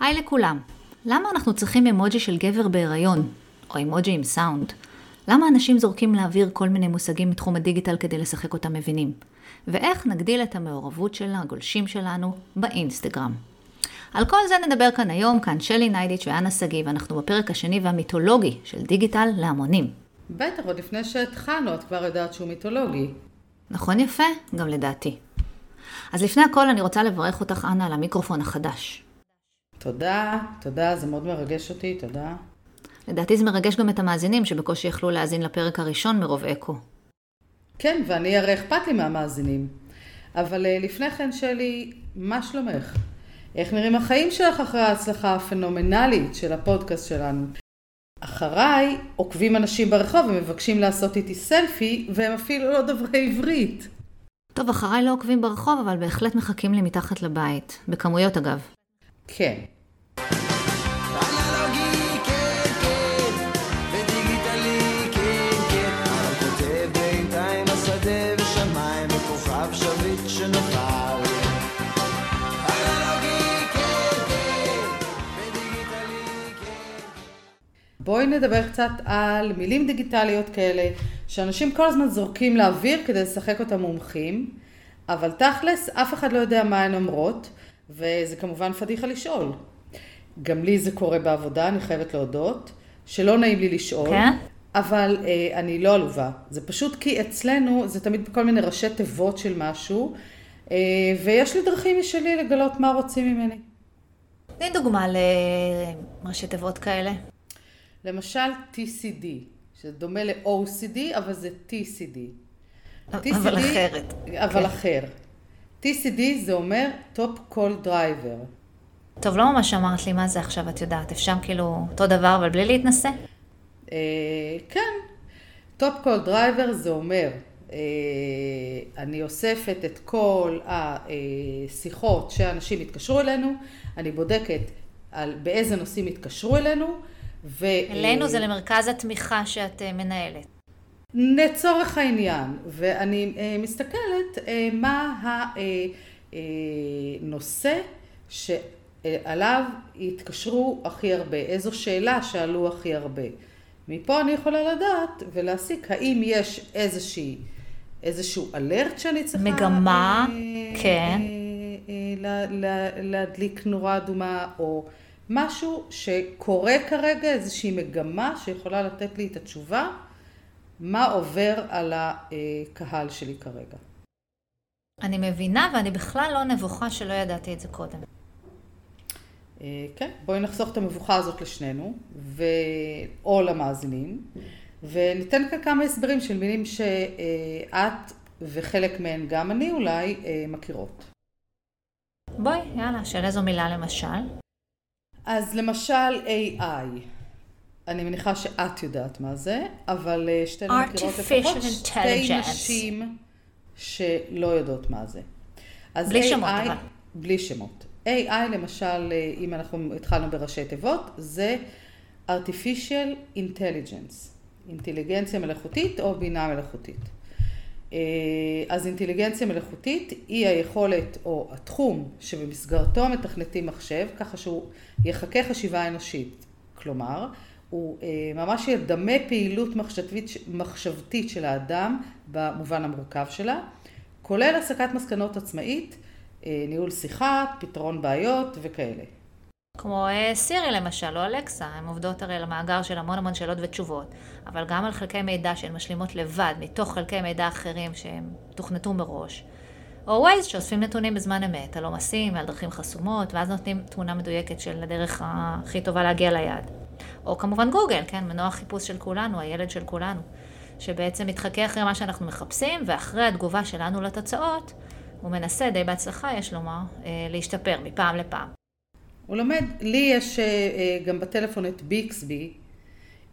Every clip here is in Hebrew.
היי לכולם. למה אנחנו צריכים אמוג'י של גבר בהיריון? או אמוג'י עם סאונד? למה אנשים זורקים לאוויר כל מיני מושגים מתחום הדיגיטל כדי לשחק אותם מבינים? ואיך נגדיל את המעורבות של הגולשים שלנו באינסטגרם? על כל זה נדבר כאן היום, כאן שלי ניידיץ' ואנה שגיא, ואנחנו בפרק השני והמיתולוגי של דיגיטל להמונים. בטח, עוד לפני שהתחלנו, את כבר יודעת שהוא מיתולוגי. נכון יפה? גם לדעתי. אז לפני הכל אני רוצה לברך אותך, אנה, על המיקרופון החדש. תודה, תודה, זה מאוד מרגש אותי, תודה. לדעתי זה מרגש גם את המאזינים שבקושי יכלו להאזין לפרק הראשון מרוב אקו. כן, ואני הרי אכפת לי מהמאזינים. אבל אה, לפני כן, שלי, מה שלומך? איך נראים החיים שלך אחרי ההצלחה הפנומנלית של הפודקאסט שלנו? אחריי עוקבים אנשים ברחוב ומבקשים לעשות איתי סלפי, והם אפילו לא דוברי עברית. טוב, אחריי לא עוקבים ברחוב, אבל בהחלט מחכים לי מתחת לבית. בכמויות אגב. כן. בואי נדבר קצת על מילים דיגיטליות כאלה, שאנשים כל הזמן זורקים לאוויר כדי לשחק אותם מומחים, אבל תכלס, אף אחד לא יודע מה הן אומרות, וזה כמובן פדיחה לשאול. גם לי זה קורה בעבודה, אני חייבת להודות, שלא נעים לי לשאול. כן? אבל אה, אני לא עלובה. זה פשוט כי אצלנו זה תמיד בכל מיני ראשי תיבות של משהו, אה, ויש לי דרכים משלי לגלות מה רוצים ממני. תני דוגמה לראשי תיבות כאלה. למשל TCD, שזה דומה ל-OCD, אבל זה TCD. אבל אחרת. אבל כן. אחר. TCD זה אומר Top Call Driver. טוב, לא ממש אמרת לי מה זה עכשיו, את יודעת. אפשר כאילו אותו דבר, אבל בלי להתנסה? אה, כן, Top Call Driver זה אומר, אה, אני אוספת את כל השיחות שאנשים התקשרו אלינו, אני בודקת על באיזה נושאים התקשרו אלינו, ו... אלינו זה למרכז התמיכה שאת אה, מנהלת. לצורך העניין, ואני אה, מסתכלת אה, מה הנושא שעליו התקשרו הכי הרבה, איזו שאלה שאלו הכי הרבה. מפה אני יכולה לדעת ולהסיק האם יש איזושהי, איזשהו אלרט שאני צריכה... מגמה, אה, כן. אה, אה, לה- להדליק נורה אדומה, או משהו שקורה כרגע, איזושהי מגמה שיכולה לתת לי את התשובה, מה עובר על הקהל שלי כרגע. אני מבינה, ואני בכלל לא נבוכה שלא ידעתי את זה קודם. אה, כן, בואי נחסוך את המבוכה הזאת לשנינו, ו... או למאזינים, וניתן כאן כמה הסברים של מילים שאת וחלק מהן, גם אני אולי, אה, מכירות. בואי, יאללה, של איזו מילה למשל? אז למשל AI, אני מניחה שאת יודעת מה זה, אבל אה, שתינו מכירות לפחות שתי. נשים שלא יודעות מה זה. אז בלי AI, שמות, אבל. בלי שמות. AI למשל, אה, אם אנחנו התחלנו בראשי תיבות, זה artificial intelligence, אינטליגנציה מלאכותית או בינה מלאכותית. אה, אז אינטליגנציה מלאכותית היא היכולת או התחום שבמסגרתו מתכנתים מחשב, ככה שהוא יחכה חשיבה אנושית. כלומר, הוא אה, ממש ידמה פעילות מחשבתית, מחשבתית של האדם במובן המורכב שלה, כולל הסקת מסקנות עצמאית, אה, ניהול שיחה, פתרון בעיות וכאלה. כמו אה, סירי למשל, או אלקסה, הן עובדות הרי על המאגר של המון המון שאלות ותשובות, אבל גם על חלקי מידע שהן משלימות לבד, מתוך חלקי מידע אחרים שהם תוכנתו מראש. או ווייז שאוספים נתונים בזמן אמת, על עומסים ועל דרכים חסומות, ואז נותנים תמונה מדויקת של הדרך הכי טובה להגיע ליעד. או כמובן גוגל, כן, מנוע החיפוש של כולנו, הילד של כולנו, שבעצם מתחכה אחרי מה שאנחנו מחפשים, ואחרי התגובה שלנו לתוצאות, הוא מנסה, די בהצלחה יש לומר, אה, להשתפר מפעם לפעם. הוא לומד, לי יש אה, אה, גם בטלפון את ביקסבי,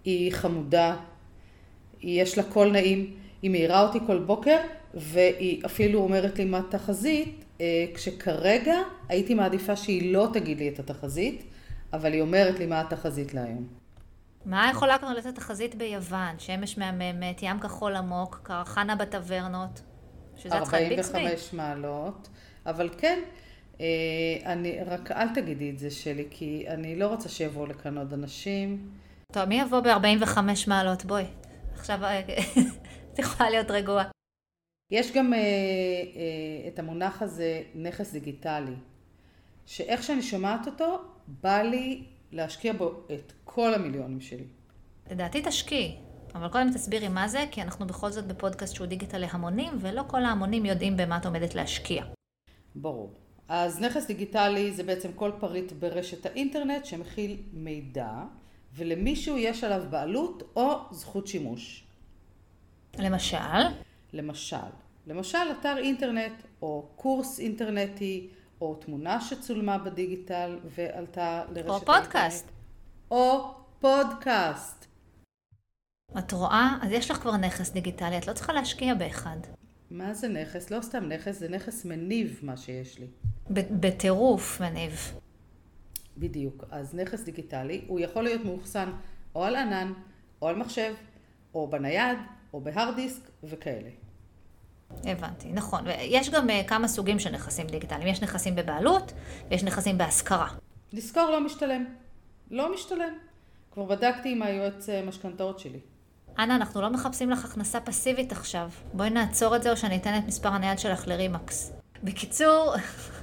היא חמודה, יש לה קול נעים, היא מעירה אותי כל בוקר, והיא אפילו אומרת לי מה התחזית, אה, כשכרגע הייתי מעדיפה שהיא לא תגיד לי את התחזית, אבל היא אומרת לי מה התחזית להיום. מה יכולה כבר לתת תחזית ביוון? שמש מהממת, ים כחול עמוק, קרחנה בטברנות, שזה את צריכה ביקסבי. 45 מעלות, אבל כן, אה, אני, רק אל תגידי את זה, שלי, כי אני לא רוצה שיבואו לכאן עוד אנשים. טוב, מי יבוא ב-45 מעלות? בואי. עכשיו אה, את יכולה להיות רגועה. יש גם אה, אה, את המונח הזה, נכס דיגיטלי, שאיך שאני שומעת אותו, בא לי להשקיע בו את כל המיליונים שלי. לדעתי תשקיעי, אבל קודם תסבירי מה זה, כי אנחנו בכל זאת בפודקאסט שהוא דיגיטל להמונים, ולא כל ההמונים יודעים במה את עומדת להשקיע. ברור. אז נכס דיגיטלי זה בעצם כל פריט ברשת האינטרנט שמכיל מידע, ולמישהו יש עליו בעלות או זכות שימוש. למשל, למשל, למשל אתר אינטרנט או קורס אינטרנטי או תמונה שצולמה בדיגיטל ועלתה לרשת או. האינטרנט. או פודקאסט. את רואה? אז יש לך כבר נכס דיגיטלי, את לא צריכה להשקיע באחד. מה זה נכס? לא סתם נכס, זה נכס מניב מה שיש לי. בטירוף, מניב. בדיוק. אז נכס דיגיטלי, הוא יכול להיות מאוחסן או על ענן, או על מחשב, או בנייד, או בהארד דיסק וכאלה. הבנתי, נכון. ויש גם uh, כמה סוגים של נכסים דיגיטליים. יש נכסים בבעלות, ויש נכסים בהשכרה. לשכור לא משתלם. לא משתלם. כבר בדקתי עם היועץ אה, משכנתאות שלי. אנה, אנחנו לא מחפשים לך הכנסה פסיבית עכשיו. בואי נעצור את זה או שאני אתן את מספר הנייד שלך לרימקס. בקיצור,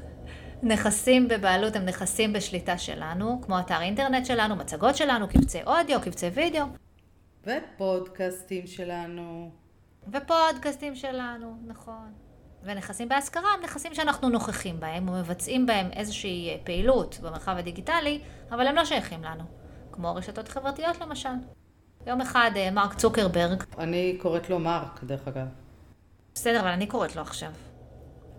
נכסים בבעלות הם נכסים בשליטה שלנו, כמו אתר אינטרנט שלנו, מצגות שלנו, קבצי אודיו, קבצי וידאו, ופודקאסטים שלנו. ופודקאסטים שלנו, נכון. ונכסים בהשכרה הם נכסים שאנחנו נוכחים בהם ומבצעים בהם איזושהי אה, פעילות במרחב הדיגיטלי, אבל הם לא שייכים לנו. כמו רשתות חברתיות למשל. יום אחד אה, מרק צוקרברג, אני קוראת לו מרק, דרך אגב. בסדר, אבל אני קוראת לו עכשיו.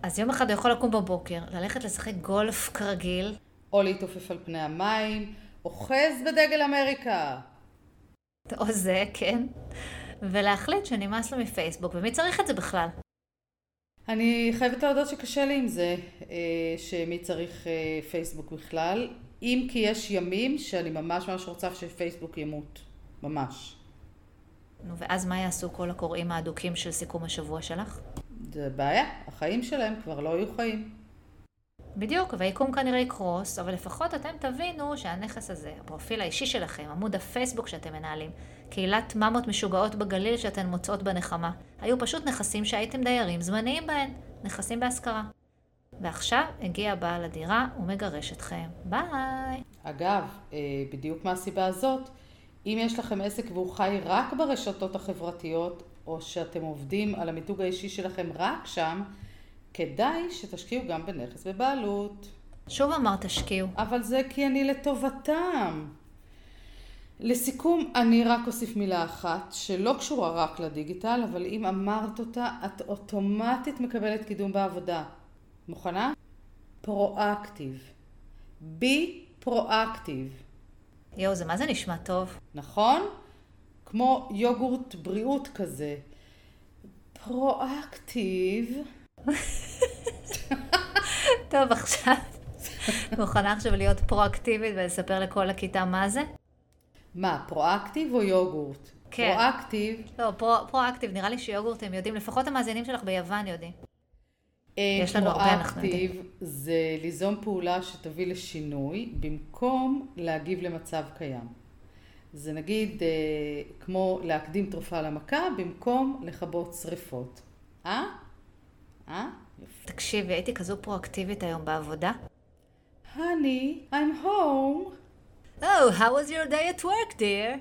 אז יום אחד הוא יכול לקום בבוקר, ללכת לשחק גולף כרגיל, או להתעופף על פני המים, אוחז בדגל אמריקה. או זה, כן, ולהחליט שנמאס לו מפייסבוק, ומי צריך את זה בכלל? אני חייבת להודות שקשה לי עם זה, אה, שמי צריך אה, פייסבוק בכלל, אם כי יש ימים שאני ממש ממש רוצה שפייסבוק ימות. ממש. נו, ואז מה יעשו כל הקוראים האדוקים של סיכום השבוע שלך? זה בעיה, החיים שלהם כבר לא יהיו חיים. בדיוק, והיקום כנראה יקרוס, אבל לפחות אתם תבינו שהנכס הזה, הפרופיל האישי שלכם, עמוד הפייסבוק שאתם מנהלים, קהילת ממות משוגעות בגליל שאתן מוצאות בנחמה, היו פשוט נכסים שהייתם דיירים זמניים בהן, נכסים בהשכרה. ועכשיו הגיע בעל הדירה ומגרש אתכם. ביי! אגב, אה, בדיוק מהסיבה הזאת, אם יש לכם עסק והוא חי רק ברשתות החברתיות, או שאתם עובדים על המיתוג האישי שלכם רק שם, כדאי שתשקיעו גם בנכס בבעלות. שוב אמרת תשקיעו. אבל זה כי אני לטובתם. לסיכום, אני רק אוסיף מילה אחת, שלא קשורה רק לדיגיטל, אבל אם אמרת אותה, את אוטומטית מקבלת קידום בעבודה. מוכנה? פרואקטיב. בי פרואקטיב. יואו, זה מה זה נשמע טוב? נכון? כמו יוגורט בריאות כזה. פרואקטיב. טוב, עכשיו, מוכנה עכשיו להיות פרואקטיבית ולספר לכל הכיתה מה זה? מה, פרואקטיב או יוגורט? כן. פרואקטיב. לא, פרו, פרואקטיב, נראה לי שיוגורט הם יודעים, לפחות המאזינים שלך ביוון יודעים. אה, יש לנו הרבה, אנחנו פרואקטיב זה ליזום פעולה שתביא לשינוי במקום להגיב למצב קיים. זה נגיד אה, כמו להקדים תרופה למכה במקום לכבות שריפות. אה? אה? יופי. תקשיבי, הייתי כזו פרואקטיבית היום בעבודה. honey, I'm home. Oh, how was your day at work, dear?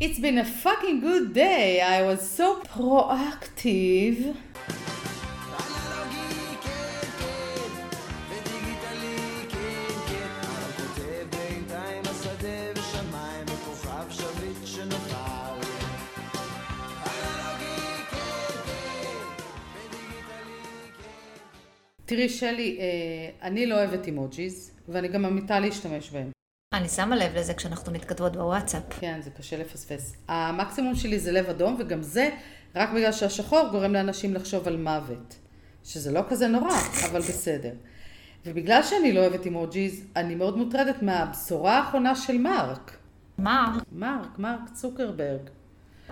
It's been a fucking good day. I was so proactive. תראי, שלי, אה, אני לא אוהבת אימוג'יז, ואני גם ממעיטה להשתמש בהם. אני שמה לב לזה כשאנחנו מתכתבות בוואטסאפ. כן, זה קשה לפספס. המקסימום שלי זה לב אדום, וגם זה רק בגלל שהשחור גורם לאנשים לחשוב על מוות. שזה לא כזה נורא, אבל בסדר. ובגלל שאני לא אוהבת אימוג'יז, אני מאוד מוטרדת מהבשורה האחרונה של מרק. מה? מרק, מרק צוקרברג.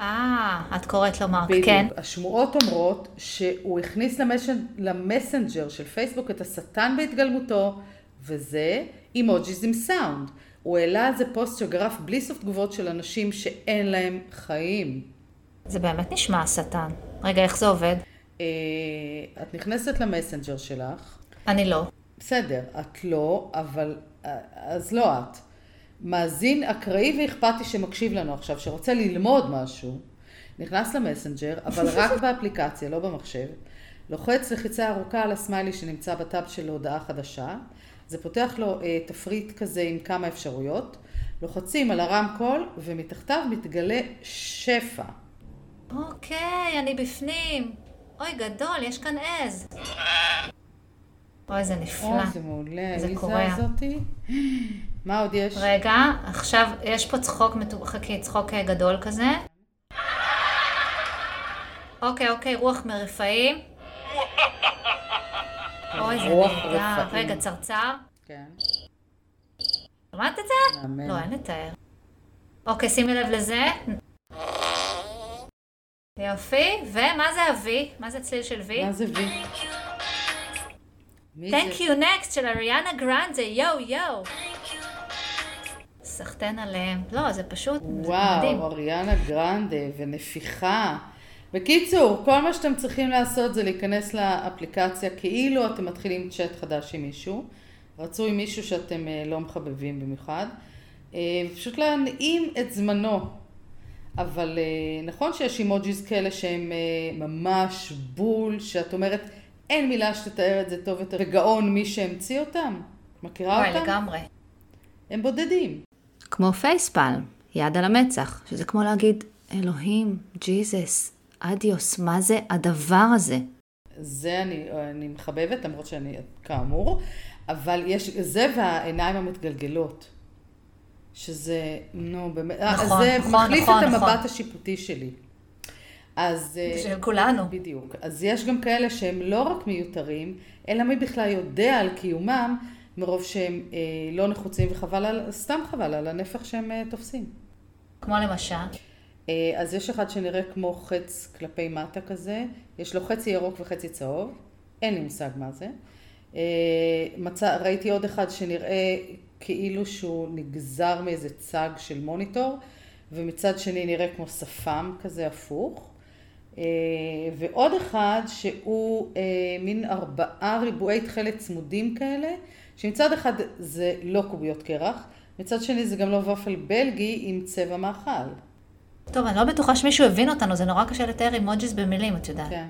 אה, את קוראת לו מרק, בדיוק. כן. השמועות אומרות שהוא הכניס למסנג'... למסנג'ר של פייסבוק את השטן בהתגלמותו, וזה אימוג'יז עם סאונד. הוא העלה על זה פוסט שגרף בלי סוף תגובות של אנשים שאין להם חיים. זה באמת נשמע השטן. רגע, איך זה עובד? אה, את נכנסת למסנג'ר שלך, אני לא. בסדר, את לא, אבל אה, אז לא את. מאזין אקראי ואכפתי שמקשיב לנו עכשיו, שרוצה ללמוד משהו, נכנס למסנג'ר, אבל רק באפליקציה, לא במחשב, לוחץ לחיצה ארוכה על הסמיילי שנמצא בטאב של הודעה חדשה, זה פותח לו אה, תפריט כזה עם כמה אפשרויות, לוחצים על הרמקול ומתחתיו מתגלה שפע. אוקיי, אני בפנים. אוי, גדול, יש כאן עז. אוי, זה נפלא. אוי, זה מעולה, זה קורע. מה עוד יש? רגע, עכשיו יש פה צחוק, חכי, צחוק אה, גדול כזה. אוקיי, אוקיי, רוח מרפאים. אוי, זה נהדר. רגע, צרצר. כן, שמעת את זה? מהמם. לא, אין לתאר. אוקיי, שימי לב לזה. יופי, ומה זה ה-V? מה זה צליל של V? מה זה? מי Thank you next של אריאנה גרנדה, יואו יואו. סחטיין עליהם. לא, זה פשוט זה מדהים. וואו, אריאנה גרנדה ונפיחה. בקיצור, כל מה שאתם צריכים לעשות זה להיכנס לאפליקציה כאילו אתם מתחילים צ'אט חדש עם מישהו. רצוי מישהו שאתם אה, לא מחבבים במיוחד. אה, פשוט להנעים את זמנו. אבל אה, נכון שיש אימוג'יז כאלה שהם ממש בול, שאת אומרת, אין מילה שתתאר את זה טוב יותר. וגאון מי שהמציא אותם. מכירה וואי, אותם? לגמרי. הם בודדים. כמו פייספלם, יד על המצח, שזה כמו להגיד, אלוהים, ג'יזוס, אדיוס, מה זה הדבר הזה? זה אני, אני מחבבת, למרות שאני כאמור, אבל יש, זה והעיניים המתגלגלות. שזה, נו, באמת, נכון, זה נכון, מחליף נכון, את המבט נכון. השיפוטי שלי. אז... אה, של כולנו. בדיוק. אז יש גם כאלה שהם לא רק מיותרים, אלא מי בכלל יודע על קיומם, מרוב שהם אה, לא נחוצים וחבל על, סתם חבל על הנפח שהם אה, תופסים. כמו למשל, אה, אז יש אחד שנראה כמו חץ כלפי מטה כזה, יש לו חצי ירוק וחצי צהוב, אין לי מושג מה זה. אה, מצא, ראיתי עוד אחד שנראה כאילו שהוא נגזר מאיזה צג של מוניטור, ומצד שני נראה כמו שפם כזה הפוך. אה, ועוד אחד שהוא אה, מין ארבעה ריבועי תכלת צמודים כאלה, שמצד אחד זה לא קוביות קרח, מצד שני זה גם לא ופל בלגי עם צבע מאכל. טוב, אני לא בטוחה שמישהו הבין אותנו, זה נורא קשה לתאר אימוג'יס במילים, את יודעת. כן.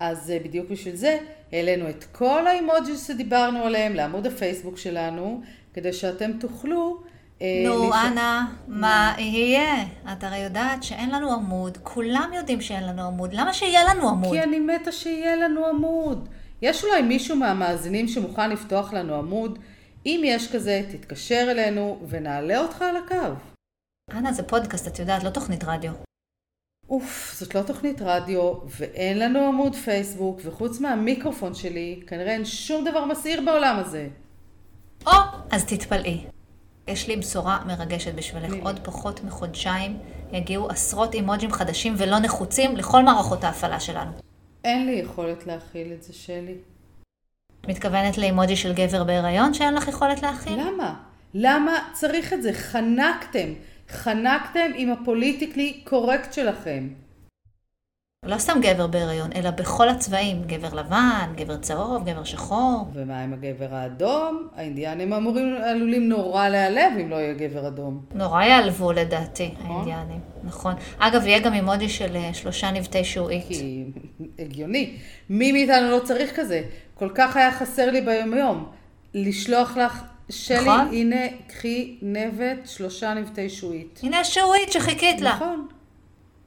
אז אה, בדיוק בשביל זה העלינו את כל האימוג'יס שדיברנו עליהם לעמוד הפייסבוק שלנו, כדי שאתם תוכלו... אה, נו, אנה, מה יהיה? את הרי יודעת שאין לנו עמוד, כולם יודעים שאין לנו עמוד, למה שיהיה לנו עמוד? כי אני מתה שיהיה לנו עמוד. יש אולי מישהו מהמאזינים שמוכן לפתוח לנו עמוד? אם יש כזה, תתקשר אלינו ונעלה אותך על הקו. אנה, זה פודקאסט, את יודעת, לא תוכנית רדיו. אוף, זאת לא תוכנית רדיו, ואין לנו עמוד פייסבוק, וחוץ מהמיקרופון שלי, כנראה אין שום דבר מסעיר בעולם הזה. או, אז תתפלאי. יש לי בשורה מרגשת בשבילך. תני לי. עוד פחות מחודשיים יגיעו עשרות אימוג'ים חדשים ולא נחוצים לכל מערכות ההפעלה שלנו. אין לי יכולת להכיל את זה, שלי. מתכוונת לאימוג'י של גבר בהיריון שאין לך יכולת להכיל? למה? למה צריך את זה? חנקתם. חנקתם עם הפוליטיקלי קורקט שלכם. לא סתם גבר בהיריון, אלא בכל הצבעים. גבר לבן, גבר צהוב, גבר שחור. ומה עם הגבר האדום? האינדיאנים אמורים, עלולים נורא להיעלב אם לא יהיה גבר אדום. נורא יעלבו לדעתי, נכון. האינדיאנים. נכון. אגב, יהיה גם אימוג'י של אה, שלושה נבטי שועית. כי הגיוני. מי מאיתנו לא צריך כזה? כל כך היה חסר לי ביומיום. לשלוח לך, שלי, נכון. הנה, קחי נבט, שלושה נבטי שועית. הנה שועית שחיכית לה. נכון.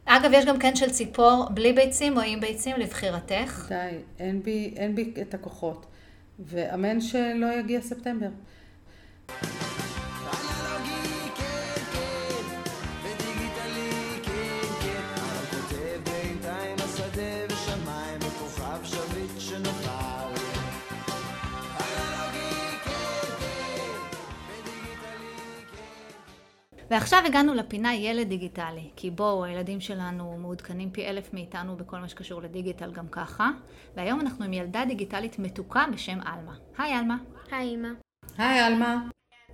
אגב, יש גם כן של ציפור בלי ביצים או עם ביצים לבחירתך. די, אין בי, אין בי את הכוחות. ואמן שלא יגיע ספטמבר. ועכשיו הגענו לפינה ילד דיגיטלי, כי בואו, הילדים שלנו מעודכנים פי אלף מאיתנו בכל מה שקשור לדיגיטל גם ככה, והיום אנחנו עם ילדה דיגיטלית מתוקה בשם עלמה. היי עלמה. היי אמא. היי עלמה.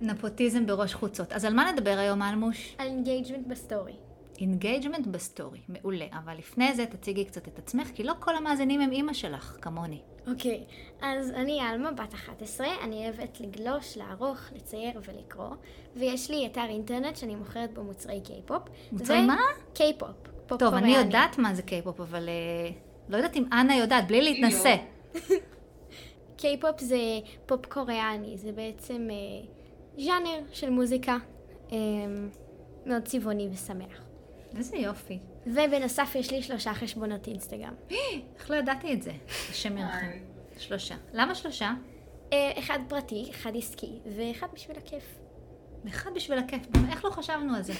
נפוטיזם בראש חוצות. אז על מה נדבר היום, אלמוש? על engagement ב story. engagement ב story, מעולה. אבל לפני זה תציגי קצת את עצמך, כי לא כל המאזינים הם אימא שלך, כמוני. אוקיי, אז אני עלמה, בת 11, אני אוהבת לגלוש, לערוך, לצייר ולקרוא, ויש לי אתר אינטרנט שאני מוכרת בו מוצרי קיי-פופ. מוצרי מה? קיי-פופ. פופ טוב, אני קוריאני. יודעת מה זה קיי-פופ, אבל אה, לא יודעת אם אנה יודעת, בלי להתנסה. קיי-פופ זה פופ קוריאני, זה בעצם אה, ז'אנר של מוזיקה אה, מאוד צבעוני ושמח. איזה יופי. ובנוסף יש לי שלושה חשבונות אינסטגרם. איך לא ידעתי את זה? השם ירחם. שלושה. למה שלושה? אה, אחד פרטי, אחד עסקי, ואחד בשביל הכיף. אחד בשביל הכיף. איך לא חשבנו על זה?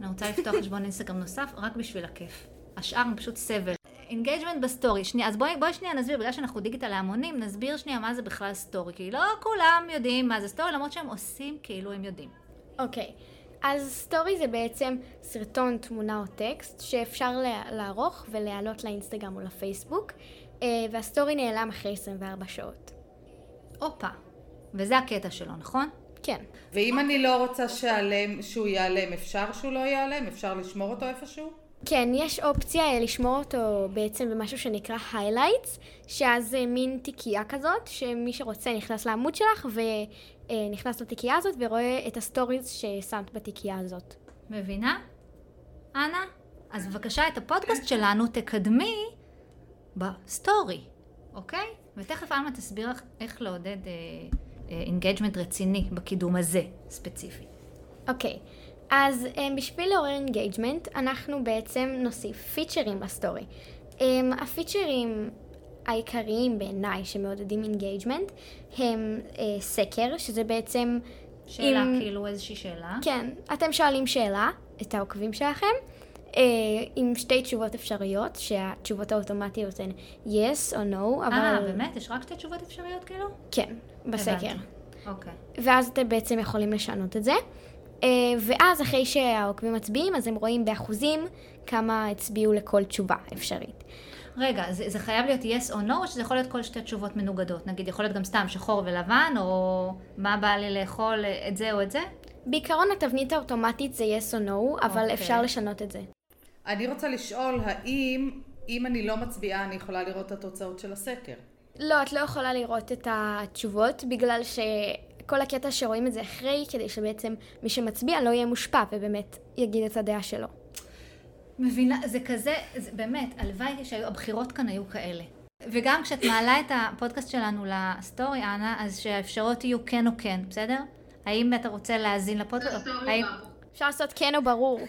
אני רוצה לפתוח חשבון אינסטגרם נוסף רק בשביל הכיף. השאר הם פשוט סבל. engagement ב story. שנייה, אז בואי, בואי שנייה נסביר, בגלל שאנחנו דיגיטל להמונים, נסביר שנייה מה זה בכלל story. כי לא כולם יודעים מה זה story, למרות שהם עושים כאילו הם יודעים. אוקיי, אז story זה בעצם סרטון, תמונה או טקסט שאפשר לה- לערוך ולהעלות לאינסטגרם או לפייסבוק, אה, וה story נעלם אחרי 24 שעות. הופה. וזה הקטע שלו, נכון? כן, ואם אני לא רוצה שיעלם, שהוא ייעלם, אפשר שהוא לא ייעלם? אפשר לשמור אותו איפשהו? כן, יש אופציה אה, לשמור אותו בעצם במשהו שנקרא highlights, שאז זה מין תיקייה כזאת, שמי שרוצה נכנס לעמוד שלך ונכנס לתיקייה הזאת ורואה את ה stories ששמת בתיקייה הזאת. מבינה? אנה? אז בבקשה את הפודקאסט שלנו תקדמי ב story, אוקיי? ותכף עלמה תסביר לך איך לעודד engagement רציני בקידום הזה, ספציפי. אוקיי, אז um, בשביל לעורר engagement, אנחנו בעצם נוסיף פיצ'רים ל story. Um, הפיצ'רים העיקריים בעיניי שמעודדים engagement הם uh, סקר, שזה בעצם... שאלה, אם- כאילו איזושהי שאלה. כן, אתם שואלים שאלה, את העוקבים שלכם, uh, עם שתי תשובות אפשריות, שהתשובות האוטומטיות הן yes או no, אבל... אה, באמת? יש רק שתי תשובות אפשריות כאילו? כן, בסקר. אוקיי. ואז אתם בעצם יכולים לשנות את זה. אה, ואז אחרי שהעוקבים מצביעים, אז הם רואים באחוזים כמה הצביעו לכל תשובה אפשרית. רגע, זה, זה חייב להיות yes או no, או שזה יכול להיות כל שתי תשובות מנוגדות? נגיד, יכול להיות גם סתם שחור ולבן, או מה בא לי לאכול, את זה או את זה? בעיקרון התבנית האוטומטית זה yes או no, אבל אוקיי. אפשר לשנות את זה. אני רוצה לשאול, האם, אם אני לא מצביעה, אני יכולה לראות את התוצאות של הסקר? לא, את לא יכולה לראות את התשובות, בגלל שכל הקטע שרואים את זה אחרי, כדי שבעצם מי שמצביע לא יהיה מושפע, ובאמת יגיד את הדעה שלו. מבינה, זה כזה, זה באמת, הלוואי שהבחירות כאן היו כאלה. וגם כשאת מעלה את הפודקאסט שלנו לסטורי, אנה, אז שהאפשרויות יהיו כן או כן, בסדר? האם אתה רוצה להאזין לפודקאסט? האם... אפשר לעשות כן או ברור.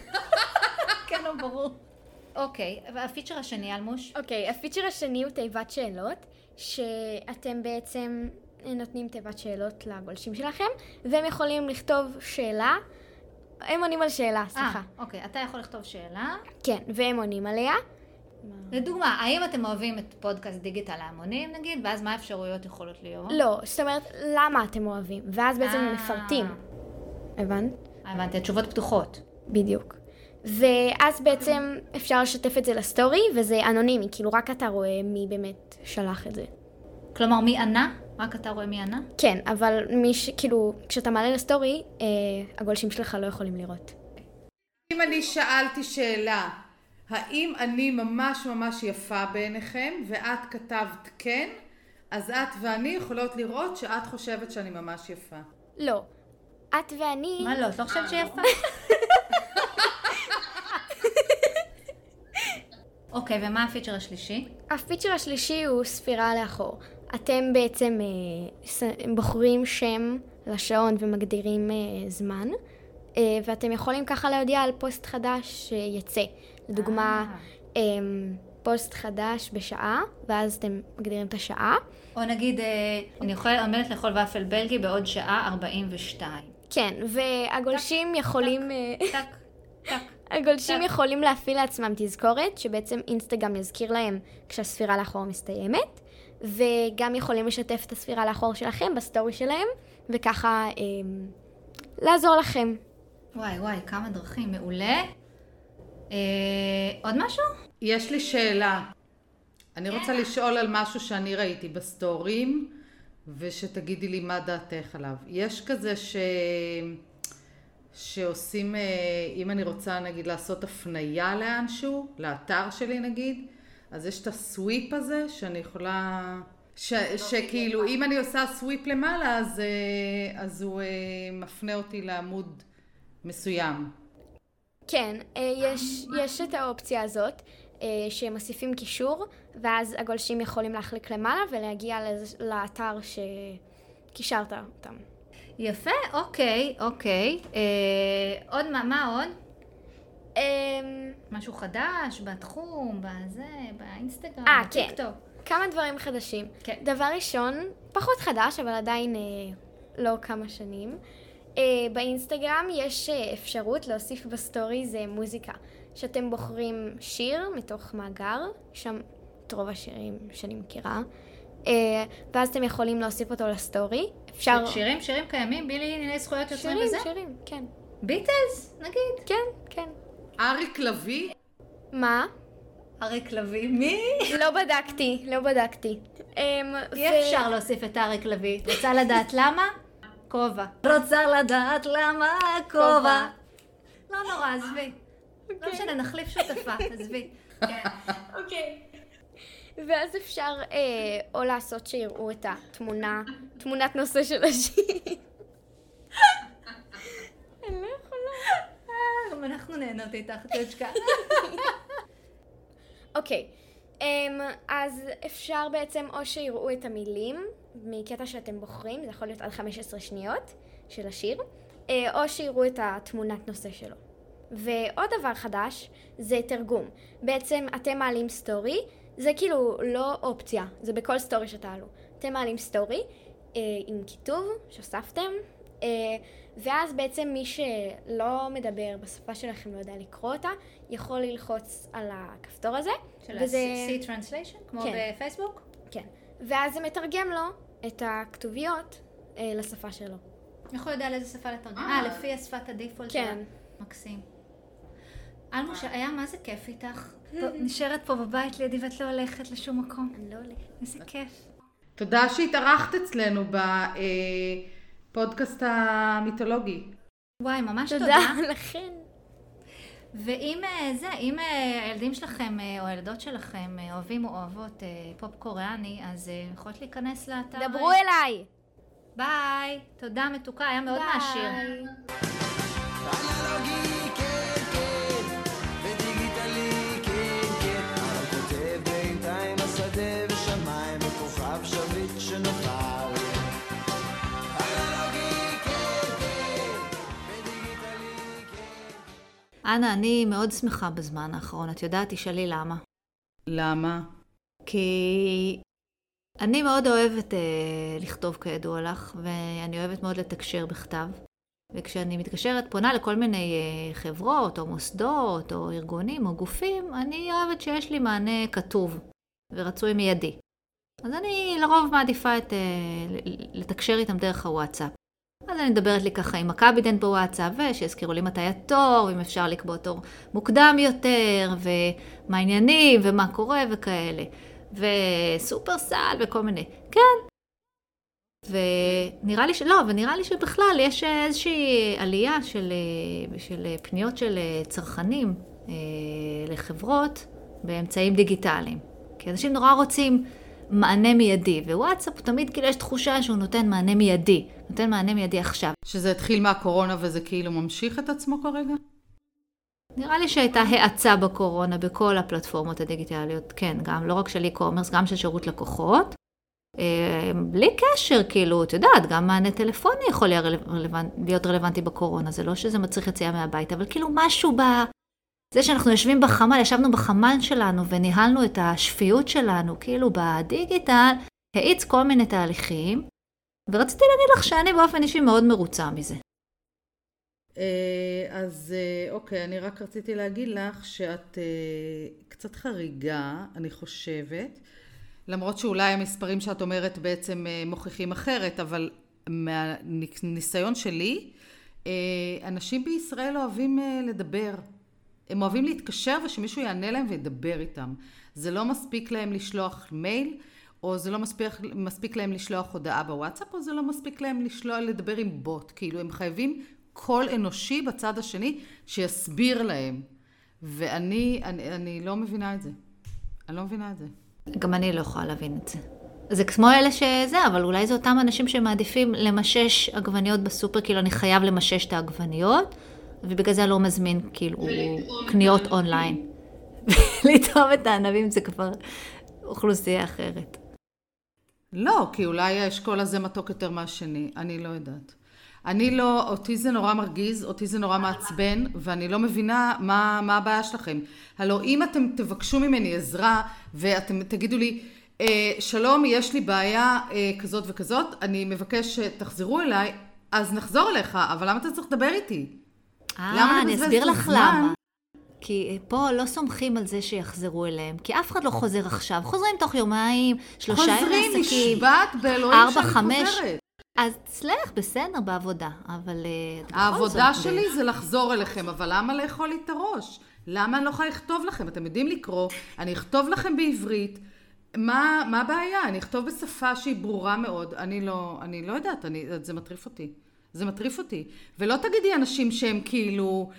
כן או ברור. אוקיי, והפיצ'ר השני, אלמוש? אוקיי, הפיצ'ר השני הוא תיבת שאלות, שאתם בעצם נותנים תיבת שאלות לגולשים שלכם, והם יכולים לכתוב שאלה, הם עונים על שאלה, סליחה. אה, אוקיי, אתה יכול לכתוב שאלה. כן, והם עונים עליה. לדוגמה, האם אתם אוהבים את פודקאסט דיגיטל להמונים, נגיד, ואז מה האפשרויות יכולות להיות? לא, זאת אומרת, למה אתם אוהבים? ואז בעצם הם אה. מפרטים. הבנת? אה, הבנתי, התשובות פתוחות. בדיוק. ואז בעצם אפשר לשתף את זה לסטורי, וזה אנונימי, כאילו רק אתה רואה מי באמת שלח את זה. כלומר, מי ענה? רק אתה רואה מי ענה? כן, אבל מי ש... כאילו, כשאתה מעלה לסטורי, אה, הגולשים שלך לא יכולים לראות. אם אני שאלתי שאלה, האם אני ממש ממש יפה בעיניכם, ואת כתבת כן, אז את ואני יכולות לראות שאת חושבת שאני ממש יפה. לא. את ואני... מה לא, את לא חושבת שיפה? אוקיי, ומה הפיצ'ר השלישי? הפיצ'ר השלישי הוא ספירה לאחור. אתם בעצם אה, בוחרים שם לשעון ומגדירים אה, זמן, אה, ואתם יכולים ככה להודיע על פוסט חדש שיצא. לדוגמה, אה, פוסט חדש בשעה, ואז אתם מגדירים את השעה. או נגיד, אני יכולה עומדת לאכול ופל בלגי בעוד שעה 42. כן, והגולשים יכולים... אה, טק, טק. הגולשים טק. יכולים להפעיל לעצמם תזכורת, שבעצם אינסטגרם יזכיר להם כשהספירה לאחור מסתיימת, וגם יכולים לשתף את הספירה לאחור שלכם ב story שלהם, וככה אה, לעזור לכם. וואי וואי, כמה דרכים, מעולה. אה, עוד משהו? יש לי שאלה. אני רוצה לשאול על משהו שאני ראיתי ב stories, ושתגידי לי מה דעתך עליו. יש כזה ש... שעושים, אה, אם אני רוצה נגיד לעשות הפנייה לאנשהו, לאתר שלי נגיד, אז יש את הסוויפ הזה שאני יכולה... ש, שכאילו אם אני עושה סוויפ למעלה אז, אה, אז הוא אה, מפנה אותי לעמוד מסוים. כן, אה, יש, יש את האופציה הזאת, שמוסיפים קישור, ואז הגולשים יכולים להחליק למעלה ולהגיע לאתר שקישרת אותם. יפה, אוקיי, אוקיי. אה, עוד מה, מה עוד? אמ, משהו חדש בתחום, בזה, באינסטגרם, אה, כן. בטיקטוק. כמה דברים חדשים. כן. דבר ראשון, פחות חדש, אבל עדיין אה, לא כמה שנים. אה, באינסטגרם יש אה, אפשרות להוסיף ב stories אה, מוזיקה. שאתם בוחרים שיר מתוך מאגר, שם את רוב השירים שאני מכירה, אה, ואז אתם יכולים להוסיף אותו ל story. אפשר... שירים, שירים קיימים, בלי ענייני זכויות יוצרים שירים, וזה? שירים, כן. ביטלס, נגיד. כן, כן. אריק לביא? מה? אריק לביא, מי? לא בדקתי, לא בדקתי. אמ, אי אפשר להוסיף את אריק לביא. רוצה לדעת למה? כובע. רוצה לדעת למה כובע. לא נורא, עזבי. לא משנה, נחליף שותפה, עזבי. אוקיי. ואז אפשר אה, או לעשות שיראו את התמונה, תמונת נושא של השיר. לא. גם אנחנו נהנות איתך, טצ'קה. אוקיי, אמ, אז אפשר בעצם או שיראו את המילים מקטע שאתם בוחרים, זה יכול להיות עד 15 שניות של השיר, אה, או שיראו את התמונת נושא שלו. ועוד דבר חדש זה תרגום. בעצם אתם מעלים סטורי, זה כאילו לא אופציה, זה בכל story שתעלו. אתם מעלים story אה, עם כיתוב שהוספתם, ואז בעצם מי שלא מדבר בשפה שלכם, לא יודע לקרוא אותה, יכול ללחוץ על הכפתור הזה. של וזה- ה-C Translation, כמו כן. בפייסבוק? כן. ואז זה מתרגם לו את הכתוביות אה, לשפה שלו. איך הוא יודע לאיזה שפה לתרגם? אה, לפי השפת ה default שלה. כן. מקסים. אלמוש, היה מה זה כיף איתך. פה- נשארת פה בבית לידי ואת לא הולכת לשום מקום. אני לא הולכת. איזה כיף. תודה שהתארחת אצלנו בפודקאסט המיתולוגי. וואי, ממש תודה. תודה לכן. ואם אה, זה, אם אה, הילדים שלכם אה, או הילדות שלכם אוהבים או אוהבות פופ קוריאני, אז יכולות להיכנס לאתר. דברו אליי. ביי. תודה מתוקה, היה מאוד מעשיר. ביי. אנה, אני מאוד שמחה בזמן האחרון. את יודעת, תשאלי למה. למה? כי אני מאוד אוהבת אה, לכתוב כידוע לך, ואני אוהבת מאוד לתקשר בכתב. וכשאני מתקשרת, פונה לכל מיני אה, חברות, או מוסדות, או ארגונים, או גופים, אני אוהבת שיש לי מענה כתוב ורצוי מיידי. אז אני לרוב מעדיפה את, אה, לתקשר איתם דרך הוואטסאפ. אז אני מדברת לי ככה עם הקבידנט בוואטסאפ, ושיזכירו לי מתי התור, ואם אפשר לקבוע תור מוקדם יותר, ומה העניינים, ומה קורה, וכאלה. וסופרסל וכל מיני. כן. ונראה לי ש... לא, ונראה לי שבכלל יש איזושהי עלייה של, של פניות של צרכנים אה, לחברות באמצעים דיגיטליים. כי אנשים נורא רוצים מענה מיידי, ווואטסאפ תמיד כאילו יש תחושה שהוא נותן מענה מיידי, נותן מענה מיידי עכשיו. שזה התחיל מהקורונה וזה כאילו ממשיך את עצמו כרגע? נראה לי שהייתה האצה בקורונה בכל הפלטפורמות הדיגיטליות, כן, גם לא רק של e-commerce, גם של שירות לקוחות. אה, בלי קשר, כאילו, את יודעת, גם מענה טלפוני יכול להיות רלוונטי בקורונה, זה לא שזה מצריך יציאה מהבית, אבל כאילו משהו ב... זה שאנחנו יושבים בחמ"ל, ישבנו בחמ"ל שלנו וניהלנו את השפיות שלנו, כאילו בדיגיטל, האיץ כל מיני תהליכים, ורציתי להגיד לך שאני באופן אישי מאוד מרוצה מזה. אה, אז אה, אוקיי, אני רק רציתי להגיד לך שאת אה, קצת חריגה, אני חושבת, למרות שאולי המספרים שאת אומרת בעצם מוכיחים אחרת, אבל מהניסיון שלי, אנשים בישראל אוהבים לדבר. הם אוהבים להתקשר ושמישהו יענה להם וידבר איתם. זה לא מספיק להם לשלוח מייל, או זה לא מספיק, מספיק להם לשלוח הודעה בוואטסאפ, או זה לא מספיק להם לשלוח, לדבר עם בוט. כאילו, הם חייבים קול אנושי בצד השני שיסביר להם. ואני אני, אני לא מבינה את זה. אני לא מבינה את זה. גם אני לא יכולה להבין את זה. זה כמו אלה שזה, אבל אולי זה אותם אנשים שמעדיפים למשש עגבניות בסופר, כאילו אני חייב למשש את העגבניות, ובגלל זה אני לא מזמין כאילו קניות אונליין. לטעום את הענבים זה כבר אוכלוסייה אחרת. לא, כי אולי האשכול הזה מתוק יותר מהשני, אני לא יודעת. אני לא, אותי זה נורא מרגיז, אותי זה נורא מעצבן, ואני לא מבינה מה, מה הבעיה שלכם. הלו, אם אתם תבקשו ממני עזרה, ואתם תגידו לי, אה, שלום, יש לי בעיה אה, כזאת וכזאת, אני מבקש שתחזרו אליי, אז נחזור אליך, אבל למה אתה צריך לדבר איתי? אה, אני אסביר לך למה. כי פה לא סומכים על זה שיחזרו אליהם, כי אף אחד לא חוזר עכשיו, חוזרים תוך יומיים, שלושה ימי עסקים, חוזרים, נשבעת באלוהים שאני חמש. חוזרת. אז אצלך בסדר בעבודה, אבל אה, העבודה זאת, שלי זה לחזור אליכם, אבל למה לאכול לי את הראש? למה אני לא יכולה לכתוב לכם? אתם יודעים לקרוא, אני אכתוב לכם בעברית. מה הבעיה? אני אכתוב בשפה שהיא ברורה מאוד. אני לא, אני לא יודעת, אני, זה מטריף אותי. זה מטריף אותי. ולא תגידי אנשים שהם כאילו,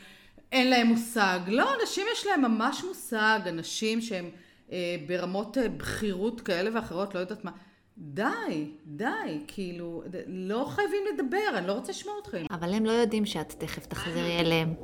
אין להם מושג. לא, אנשים יש להם ממש מושג, אנשים שהם אה, ברמות אה, בכירות כאלה ואחרות, לא יודעת מה. די, די, כאילו, לא חייבים לדבר, אני לא רוצה לשמוע אתכם. אבל הם לא יודעים שאת תכף תחזרי אליהם.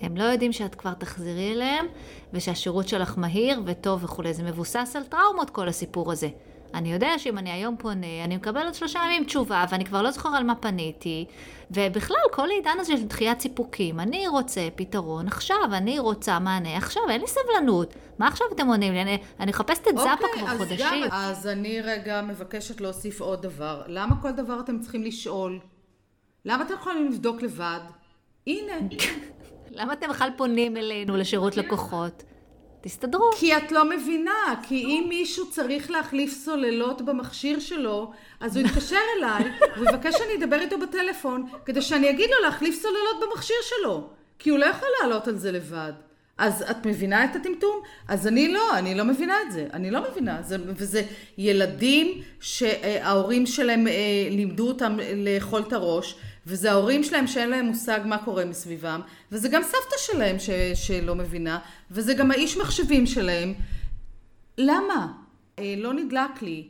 הם לא יודעים שאת כבר תחזרי אליהם, ושהשירות שלך מהיר וטוב וכולי. זה מבוסס על טראומות, כל הסיפור הזה. אני יודע שאם אני היום פונה, אני מקבל עוד שלושה ימים תשובה, ואני כבר לא זוכר על מה פניתי. ובכלל, כל העידן הזה של דחיית סיפוקים, אני רוצה פתרון עכשיו, אני רוצה מענה עכשיו, אין לי סבלנות. מה עכשיו אתם עונים לי? אני, אני מחפשת את זאפה כבר אז חודשים. גם, אז אני רגע מבקשת להוסיף עוד דבר. למה כל דבר אתם צריכים לשאול? למה אתם יכולים לבדוק לבד? הנה. למה אתם בכלל פונים אלינו לשירות לקוחות? תסתדרו. כי את לא מבינה, כי אם מישהו צריך להחליף סוללות במכשיר שלו, אז הוא יתקשר אליי, הוא יבקש שאני אדבר איתו בטלפון, כדי שאני אגיד לו להחליף סוללות במכשיר שלו. כי הוא לא יכול לעלות על זה לבד. אז את מבינה את הטמטום? אז אני לא, אני לא מבינה את זה. אני לא מבינה. זה, וזה ילדים שההורים שלהם אה, לימדו אותם לאכול את הראש, וזה ההורים שלהם שאין להם מושג מה קורה מסביבם, וזה גם סבתא שלהם ש, שלא מבינה, וזה גם האיש מחשבים שלהם. למה? אה, לא נדלק לי.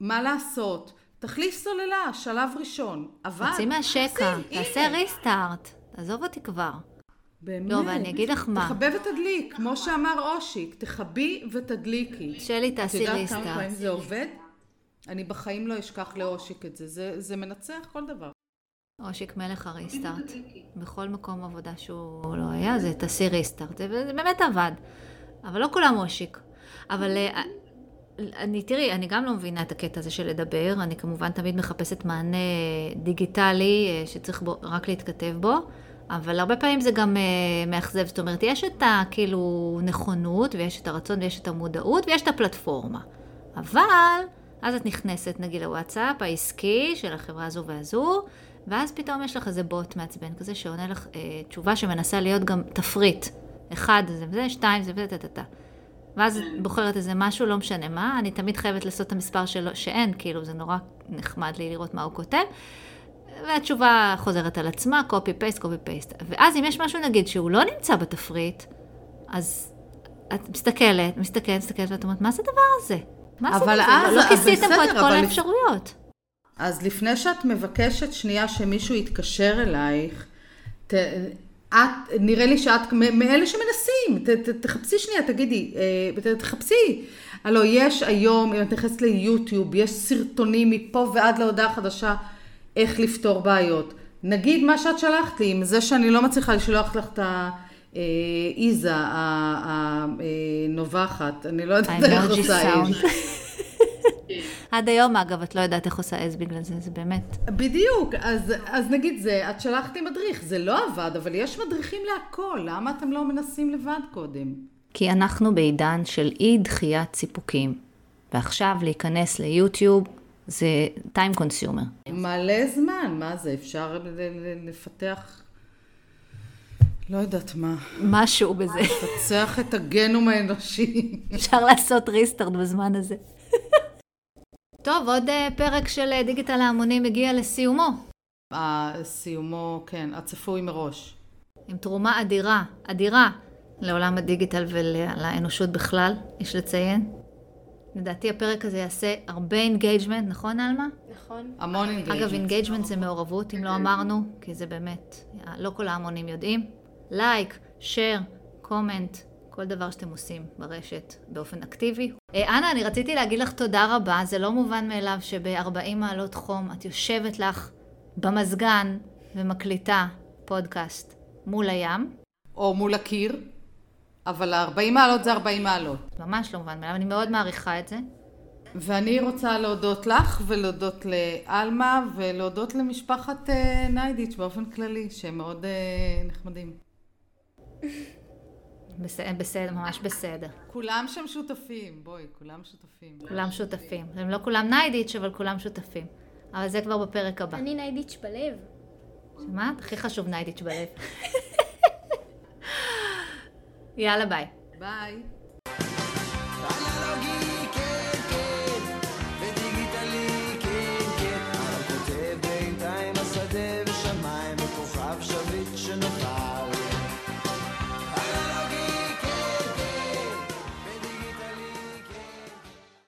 מה לעשות? תחליף סוללה, שלב ראשון. אבל... תצאי מהשקע, תעשי, תעשה. ריסטארט. עזוב אותי כבר. באמת. לא, ואני אגיד לך מה. תכבה ותדליק, כמו שאמר אושיק, תכבי ותדליקי. שלי, את תעשי יודעת כמה. פעמים זה עובד? אני בחיים לא אשכח לאושיק את זה. זה, זה מנצח כל דבר. אושיק מלך הריסטארט. בכל מקום עבודה שהוא לא היה, זה תעשי ריסטארט. זה זה באמת עבד. אבל לא כולם אושיק. אבל אה, אני, תראי, אני גם לא מבינה את הקטע הזה של לדבר. אני כמובן תמיד מחפשת מענה דיגיטלי אה, שצריך בו, רק להתכתב בו. אבל הרבה פעמים זה גם uh, מאכזב, זאת אומרת, יש את הכאילו נכונות, ויש את הרצון, ויש את המודעות, ויש את הפלטפורמה. אבל, אז את נכנסת נגיד לוואטסאפ העסקי של החברה הזו והזו, ואז פתאום יש לך איזה בוט מעצבן כזה שעונה לך אה, תשובה שמנסה להיות גם תפריט. אחד זה וזה, שתיים זה וזה, טה-טה-טה. ואז את בוחרת איזה משהו, לא משנה מה, אני תמיד חייבת לעשות את המספר שלו, שאין, כאילו זה נורא נחמד לי לראות מה הוא כותב. והתשובה חוזרת על עצמה, קופי פייסט, קופי פייסט. ואז אם יש משהו נגיד שהוא לא נמצא בתפריט, אז את מסתכלת, מסתכלת, מסתכלת, ואת אומרת, מה זה הדבר הזה? מה אבל זה? אז- לא כיסיתם פה את כל אבל- האפשרויות. אז לפני שאת מבקשת שנייה שמישהו יתקשר אלייך, ת, את, נראה לי שאת מאלה שמנסים, ת, ת, תחפשי שנייה, תגידי, אה, ת, תחפשי. הלו, יש היום, אם את נכנסת ליוטיוב, יש סרטונים מפה ועד להודעה חדשה איך לפתור בעיות. נגיד מה שאת שלחת לי, עם זה שאני לא מצליחה לשלוח לך את האיזה הנובחת, אני לא יודעת איך עושה. אש. עד היום, אגב, את לא יודעת איך עושה עז בגלל זה, זה באמת. בדיוק, אז, אז נגיד זה, את שלחת לי מדריך, זה לא עבד, אבל יש מדריכים להכל, למה אתם לא מנסים לבד קודם? כי אנחנו בעידן של אי דחיית סיפוקים, ועכשיו להיכנס ליוטיוב זה time consumer. מלא זמן, מה זה, אפשר לפתח לא יודעת מה. משהו בזה. פצח את הגנום האנושי. אפשר לעשות ריסטארט בזמן הזה. טוב, עוד אה, פרק של אה, דיגיטל ההמונים הגיע לסיומו. סיומו, כן, הצפוי מראש. עם תרומה אדירה, אדירה, לעולם הדיגיטל ולאנושות בכלל, יש לציין. לדעתי הפרק הזה יעשה הרבה engagement, נכון עלמה? נכון. המון engagement. אגב, engagement זה מעורבות, אם לא אמרנו, כי זה באמת, לא כל ההמונים יודעים. like, share, comment, כל דבר שאתם עושים ברשת באופן אקטיבי. אה, אנה, אני רציתי להגיד לך תודה רבה, זה לא מובן מאליו שב-40 מעלות חום את יושבת לך במזגן ומקליטה פודקאסט מול הים. או מול הקיר, אבל ה-40 מעלות זה 40 מעלות. ממש לא מובן מאליו, אני מאוד מעריכה את זה. ואני רוצה להודות לך ולהודות לעלמה ולהודות למשפחת אה, ניידיץ' באופן כללי, שהם מאוד אה, נחמדים. בסדר, בסדר, ממש בסדר. כולם שם שותפים, בואי, כולם שותפים. כולם שותפים. הם לא כולם ניידיץ', אבל כולם שותפים. אבל זה כבר בפרק הבא. אני ניידיץ' בלב. שמעת? הכי חשוב ניידיץ' בלב. יאללה, ביי. ביי.